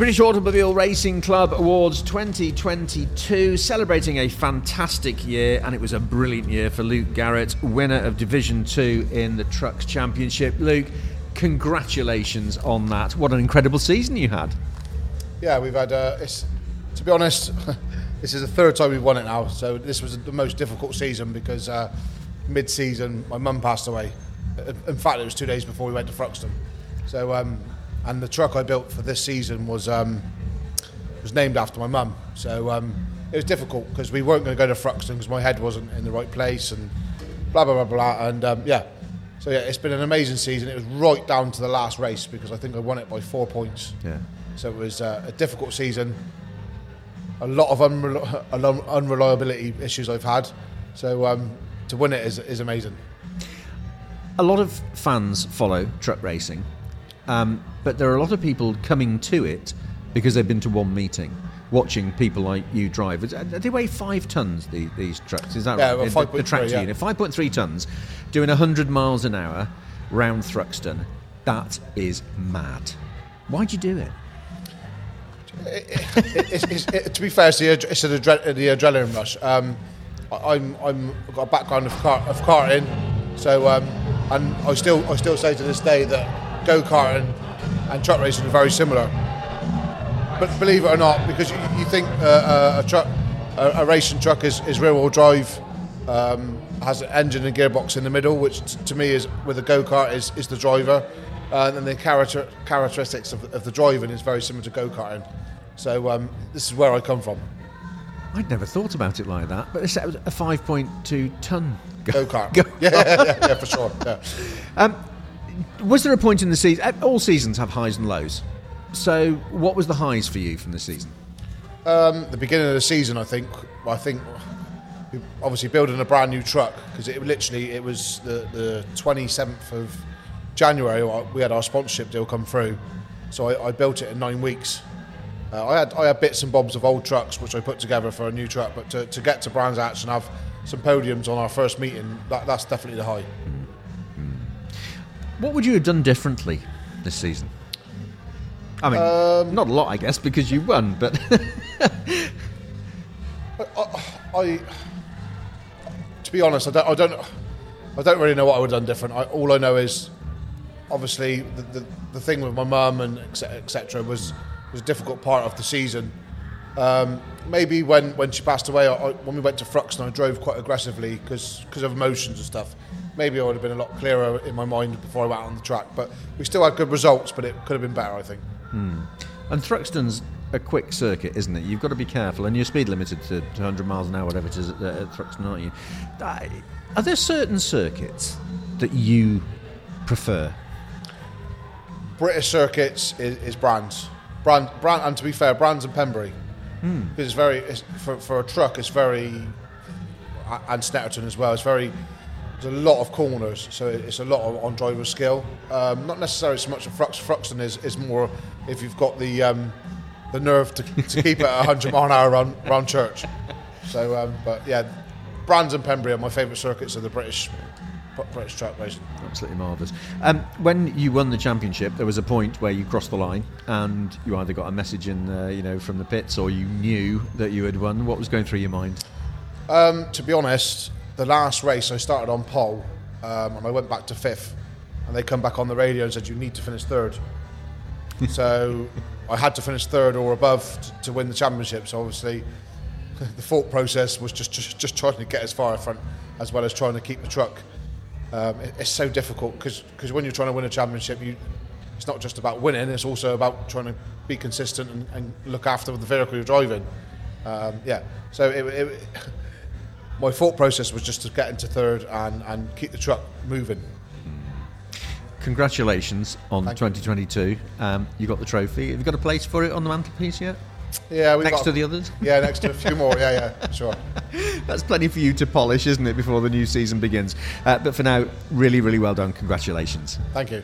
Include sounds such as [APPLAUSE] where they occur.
British Automobile Racing Club Awards 2022, celebrating a fantastic year, and it was a brilliant year for Luke Garrett, winner of Division 2 in the Trucks Championship. Luke, congratulations on that. What an incredible season you had. Yeah, we've had, uh, to be honest, [LAUGHS] this is the third time we've won it now, so this was the most difficult season because uh, mid season my mum passed away. In fact, it was two days before we went to Thruxton. So, um, and the truck I built for this season was um, was named after my mum. So um, it was difficult because we weren't going to go to Fruxton because my head wasn't in the right place and blah blah blah blah. And um, yeah, so yeah, it's been an amazing season. It was right down to the last race because I think I won it by four points. Yeah. So it was uh, a difficult season. A lot of unreli- [LAUGHS] unreliability issues I've had. So um, to win it is, is amazing. A lot of fans follow truck racing. Um, but there are a lot of people coming to it because they've been to one meeting, watching people like you drive. They weigh five tons. These, these trucks, is that yeah, right? Well, the, the tractor yeah. unit, five point three tons, doing hundred miles an hour round Thruxton. That is mad. Why'd you do it? [LAUGHS] it, it, it, to be fair, it's, it's the, the adrenaline rush. Um, I'm I'm I've got a background of car, of karting, so um, and I still I still say to this day that go karting and truck racing are very similar. But believe it or not, because you, you think uh, uh, a truck, a, a, racing truck is, is rear wheel drive, um, has an engine and gearbox in the middle, which t- to me is with a go kart is, is the driver, uh, and the character, characteristics of, of the driving is very similar to go karting. So um, this is where I come from. I'd never thought about it like that, but it's a 5.2 ton go [LAUGHS] kart. yeah, yeah, yeah, yeah, for sure. Yeah. Um, was there a point in the season? Uh, all seasons have highs and lows. So, what was the highs for you from the season? Um, the beginning of the season, I think. I think obviously building a brand new truck because it literally it was the the 27th of January. We had our sponsorship deal come through, so I, I built it in nine weeks. Uh, I had I had bits and bobs of old trucks which I put together for a new truck, but to, to get to Brands Hatch and have some podiums on our first meeting, that, that's definitely the high. What would you have done differently this season? I mean, um, not a lot, I guess, because you won. But I, I, to be honest, I don't, I don't, I don't really know what I would have done different. I, all I know is, obviously, the, the, the thing with my mum and etc. was was a difficult part of the season. Um, maybe when, when she passed away, I, when we went to Thruxton, I drove quite aggressively because of emotions and stuff maybe I would have been a lot clearer in my mind before I went on the track. But we still had good results, but it could have been better, I think. Hmm. And Thruxton's a quick circuit, isn't it? You've got to be careful, and you're speed limited to 200 miles an hour, whatever it is at, at Thruxton, aren't you? Are there certain circuits that you prefer? British circuits is, is Brands. Brand, Brand, and to be fair, Brands and Pembrey. Hmm. It's very, it's, for, for a truck, it's very, and Snetterton as well, it's very there's a lot of corners, so it's a lot of on driver skill. Um, not necessarily so much of Frux. Thruxton is, is more if you've got the um, the nerve to, to keep it at 100 mile an hour around, around church. So, um, but yeah, Brands and Pembrey are my favourite circuits of the British British track racing. Absolutely marvellous. Um, when you won the championship, there was a point where you crossed the line, and you either got a message in, uh, you know, from the pits, or you knew that you had won. What was going through your mind? Um, to be honest, the last race I started on pole um, and I went back to fifth. And they come back on the radio and said you need to finish third. [LAUGHS] So I had to finish third or above to, to win the championship. So obviously [LAUGHS] the thought process was just, just, just trying to get as far in front as well as trying to keep the truck. Um, it, it's so difficult because when you're trying to win a championship you it's not just about winning it's also about trying to be consistent and, and look after the vehicle you're driving. Um, yeah. So it, it my thought process was just to get into third and, and keep the truck moving. Congratulations on Thank 2022. You. Um, you got the trophy. Have you got a place for it on the mantelpiece yet? Yeah, next got, Next to the others. Yeah, next to a few more. Yeah, yeah, [LAUGHS] sure. That's plenty for you to polish, isn't it, before the new season begins? Uh, but for now, really, really well done. Congratulations. Thank you.